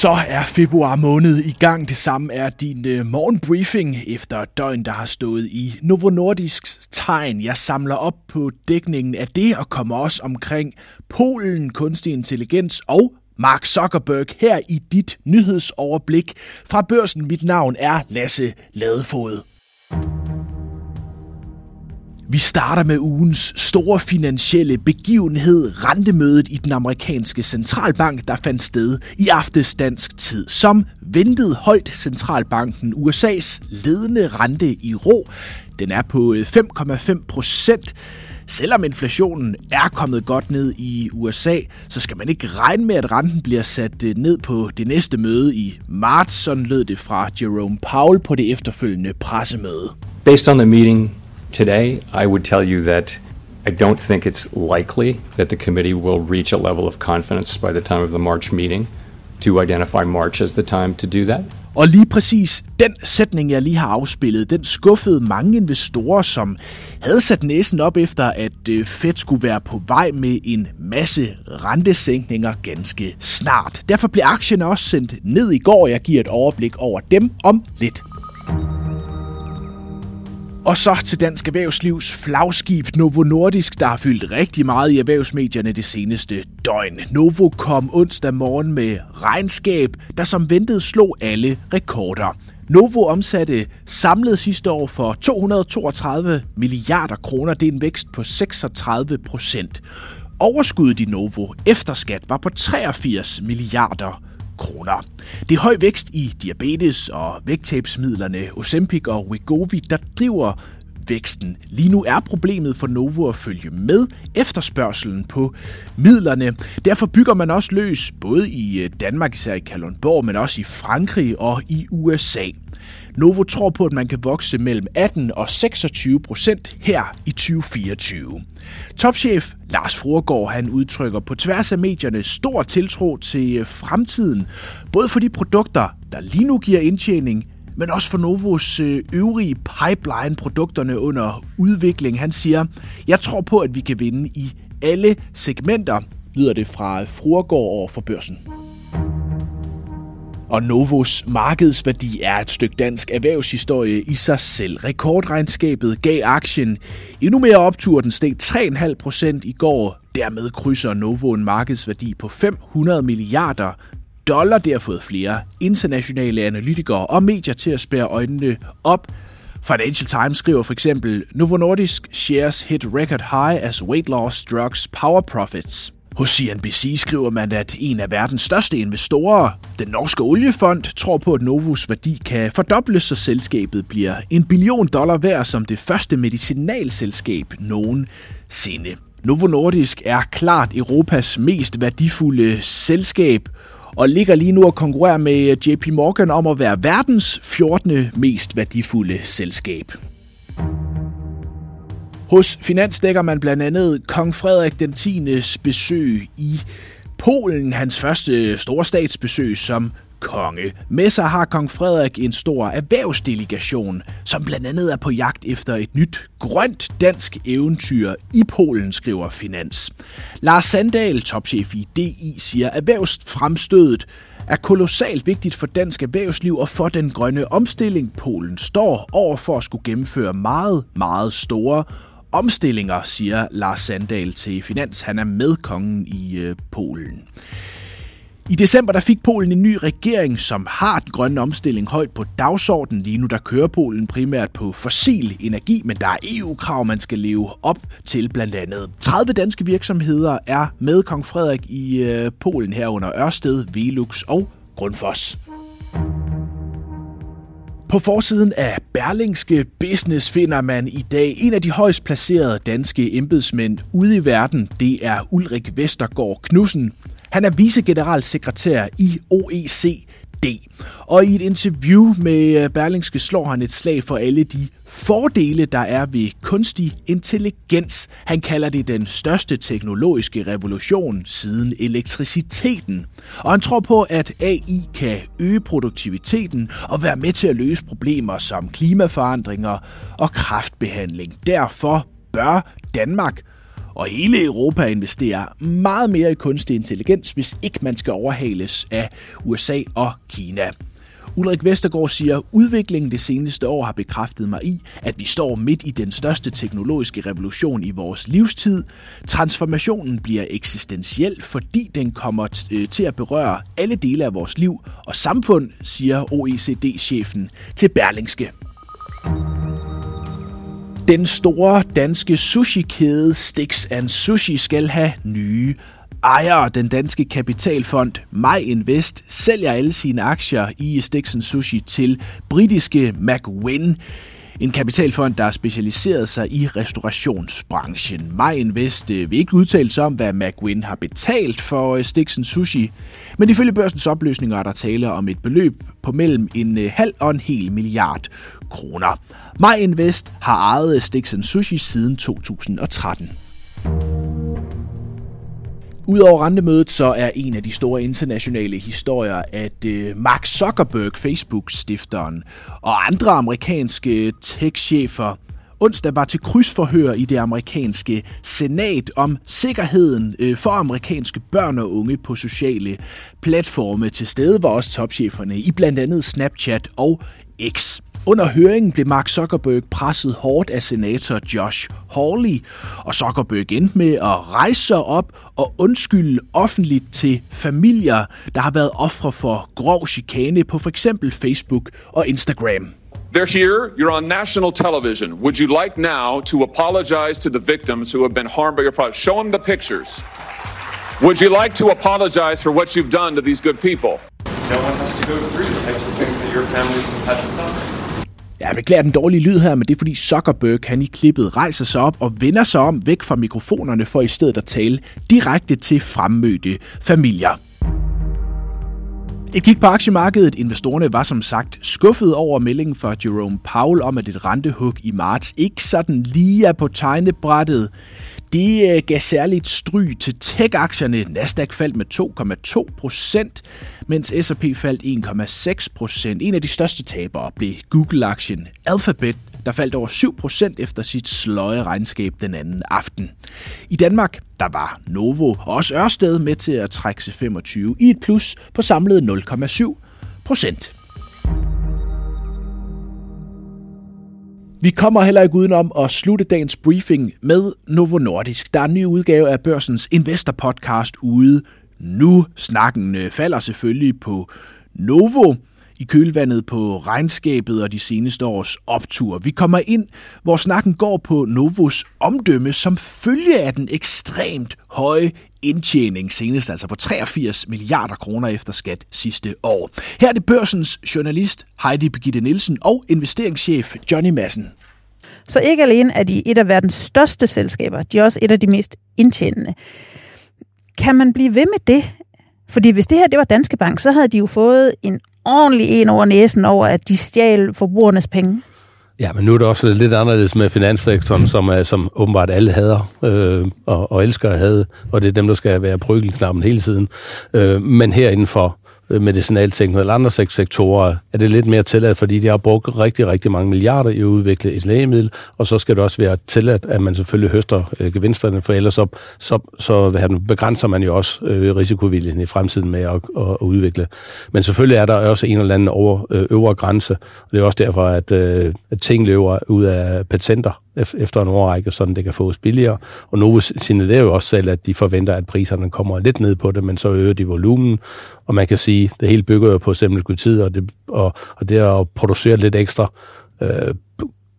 Så er februar måned i gang. Det samme er din øh, morgenbriefing efter døgn, der har stået i Novo Nordisks tegn. Jeg samler op på dækningen af det og kommer også omkring Polen, kunstig intelligens og Mark Zuckerberg her i dit nyhedsoverblik. Fra børsen, mit navn er Lasse Ladefod. Vi starter med ugens store finansielle begivenhed, rentemødet i den amerikanske centralbank, der fandt sted i aftes dansk tid. Som ventet holdt centralbanken USA's ledende rente i ro. Den er på øh, 5,5 procent. Selvom inflationen er kommet godt ned i USA, så skal man ikke regne med, at renten bliver sat øh, ned på det næste møde i marts. Sådan lød det fra Jerome Powell på det efterfølgende pressemøde. Based on the meeting today, I would tell you that I don't think it's likely that the committee will reach a level of confidence by the time of the March meeting to identify March as the time to do that. Og lige præcis den sætning, jeg lige har afspillet, den skuffede mange investorer, som havde sat næsen op efter, at øh, Fed skulle være på vej med en masse rentesænkninger ganske snart. Derfor blev aktien også sendt ned i går. Jeg giver et overblik over dem om lidt. Og så til Dansk Erhvervslivs flagskib Novo Nordisk, der har fyldt rigtig meget i erhvervsmedierne det seneste døgn. Novo kom onsdag morgen med regnskab, der som ventet slog alle rekorder. Novo omsatte samlet sidste år for 232 milliarder kroner. Det er en vækst på 36 procent. Overskuddet i Novo efter skat var på 83 milliarder kroner. Det er høj vækst i diabetes og vægttabsmidlerne Ozempic og Wegovy, der driver væksten. Lige nu er problemet for Novo at følge med efterspørgselen på midlerne. Derfor bygger man også løs, både i øh, Danmark, især i Kalundborg, men også i Frankrig og i USA. Novo tror på, at man kan vokse mellem 18 og 26 procent her i 2024. Topchef Lars Fruergaard han udtrykker på tværs af medierne stor tiltro til øh, fremtiden, både for de produkter, der lige nu giver indtjening, men også for Novos øh, øvrige pipeline-produkterne under udvikling. Han siger, jeg tror på, at vi kan vinde i alle segmenter, lyder det fra Fruergaard over for børsen. Og Novos markedsværdi er et stykke dansk erhvervshistorie i sig selv. Rekordregnskabet gav aktien endnu mere optur. Den steg 3,5 procent i går. Dermed krydser Novo en markedsværdi på 500 milliarder dollar. Det har fået flere internationale analytikere og medier til at spære øjnene op. Financial Times skriver for eksempel, Novo Nordisk shares hit record high as weight loss drugs power profits. Hos CNBC skriver man, at en af verdens største investorer, den norske oliefond, tror på, at Novus værdi kan fordobles, så selskabet bliver en billion dollar værd som det første medicinalselskab nogensinde. Novo Nordisk er klart Europas mest værdifulde selskab, og ligger lige nu og konkurrerer med JP Morgan om at være verdens 14. mest værdifulde selskab. Hos Finans dækker man blandt andet kong Frederik den 10. besøg i Polen, hans første store statsbesøg som konge. Med sig har kong Frederik en stor erhvervsdelegation, som blandt andet er på jagt efter et nyt grønt dansk eventyr i Polen, skriver Finans. Lars Sandal, topchef i DI, siger, at erhvervsfremstødet er kolossalt vigtigt for dansk erhvervsliv og for den grønne omstilling. Polen står over for at skulle gennemføre meget, meget store omstillinger, siger Lars Sandal til Finans. Han er med kongen i øh, Polen. I december der fik Polen en ny regering, som har den grønne omstilling højt på dagsordenen. Lige nu der kører Polen primært på fossil energi, men der er EU-krav, man skal leve op til blandt andet. 30 danske virksomheder er med kong Frederik i øh, Polen herunder Ørsted, Velux og Grundfos. På forsiden af Berlingske Business finder man i dag en af de højst placerede danske embedsmænd ude i verden. Det er Ulrik Vestergaard Knudsen. Han er vicegeneralsekretær i idé. Og i et interview med øh, Berlingske slår han et slag for alle de fordele, der er ved kunstig intelligens. Han kalder det den største teknologiske revolution siden elektriciteten. Og han tror på, at AI kan øge produktiviteten og være med til at løse problemer som klimaforandringer og kraftbehandling. Derfor bør Danmark og hele Europa investerer meget mere i kunstig intelligens, hvis ikke man skal overhales af USA og Kina. Ulrik Vestergaard siger, at udviklingen det seneste år har bekræftet mig i, at vi står midt i den største teknologiske revolution i vores livstid. Transformationen bliver eksistentiel, fordi den kommer t- øh, til at berøre alle dele af vores liv og samfund, siger OECD-chefen til Berlingske. Den store danske sushi-kæde Stix Sushi skal have nye ejer den danske kapitalfond MyInvest sælger alle sine aktier i Stixon Sushi til britiske McWin. En kapitalfond, der har specialiseret sig i restaurationsbranchen. MyInvest Invest øh, vil ikke udtale sig om, hvad McWin har betalt for øh, Stiksen Sushi, men ifølge børsens opløsninger er der tale om et beløb på mellem en øh, halv og en hel milliard kroner. MyInvest har ejet Stiksen Sushi siden 2013. Udover rentemødet, så er en af de store internationale historier, at øh, Mark Zuckerberg, Facebook-stifteren, og andre amerikanske tech-chefer onsdag var til krydsforhør i det amerikanske senat om sikkerheden øh, for amerikanske børn og unge på sociale platforme. Til stede var også topcheferne i blandt andet Snapchat og X. Under høringen blev Mark Zuckerberg presset hårdt af senator Josh Hawley, og Zuckerberg endte med at rejse sig op og undskylde offentligt til familier, der har været ofre for grov chikane på f.eks. Facebook og Instagram. They're here, you're on national television. Would you like now to apologize to the victims who have been harmed by your product? Show them the pictures. Would you like to apologize for what you've done to these good people? No one has to go through the types of things your families have had to suffering. Jeg beklager den dårlige lyd her, men det er fordi Zuckerberg han i klippet rejser sig op og vender sig om væk fra mikrofonerne for i stedet at tale direkte til fremmødte familier. Et kig på aktiemarkedet. Investorerne var som sagt skuffet over meldingen fra Jerome Powell om, at et rentehug i marts ikke sådan lige er på tegnebrættet. Det øh, gav særligt stry til tech-aktierne. Nasdaq faldt med 2,2 procent, mens S&P faldt 1,6 procent. En af de største tabere blev Google-aktien Alphabet, der faldt over 7 procent efter sit sløje regnskab den anden aften. I Danmark, der var Novo og også Ørsted med til at trække sig 25 i et plus på samlet 0,7 procent. Vi kommer heller ikke udenom at slutte dagens briefing med Novo Nordisk. Der er en ny udgave af børsens Investor Podcast ude nu. Snakken øh, falder selvfølgelig på Novo i kølvandet på regnskabet og de seneste års optur. Vi kommer ind, hvor snakken går på Novos omdømme som følge af den ekstremt høje indtjening, senest altså på 83 milliarder kroner efter skat sidste år. Her er det børsens journalist Heidi Birgitte Nielsen og investeringschef Johnny Madsen. Så ikke alene er de et af verdens største selskaber, de er også et af de mest indtjenende. Kan man blive ved med det? Fordi hvis det her det var Danske Bank, så havde de jo fået en ordentlig en over næsen over, at de stjal forbrugernes penge. Ja, men nu er det også lidt anderledes med finanssektoren, som, er, som åbenbart alle hader øh, og, og elsker at have, og det er dem, der skal være bryggelknappen hele tiden. Øh, men her inden for Øh, medicinalteknologi eller andre sektorer, er det lidt mere tilladt, fordi de har brugt rigtig, rigtig mange milliarder i at udvikle et lægemiddel, og så skal det også være tilladt, at man selvfølgelig høster øh, gevinsterne, for ellers så, så, så begrænser man jo også øh, risikovilligheden i fremtiden med at, at, at udvikle. Men selvfølgelig er der også en eller anden over, øh, øvre grænse, og det er også derfor, at, øh, at ting løber ud af patenter efter en årrække, sådan det kan fås billigere. Og Novo signalerer jo også selv, at de forventer, at priserne kommer lidt ned på det, men så øger de volumen. Og man kan sige, at det hele bygger jo på tid, og det, og, og det at producere lidt ekstra, øh,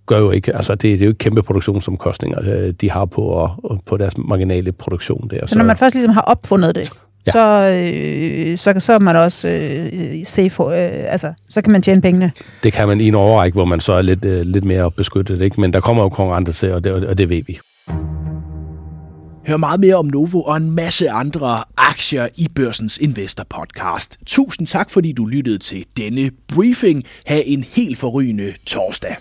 gør jo ikke, altså det, det er jo ikke kæmpe produktionsomkostninger, øh, de har på, og, på deres marginale produktion der. Så når man først ligesom har opfundet det, ja. så, øh, så, så er man også øh, safe, øh, altså, så kan man tjene pengene. Det kan man i en overrække, hvor man så er lidt, øh, lidt mere beskyttet, ikke? men der kommer jo konkurrenter til, og det, og det ved vi. Hør meget mere om Novo og en masse andre aktier i Børsens Investor Podcast. Tusind tak, fordi du lyttede til denne briefing. Ha' en helt forrygende torsdag.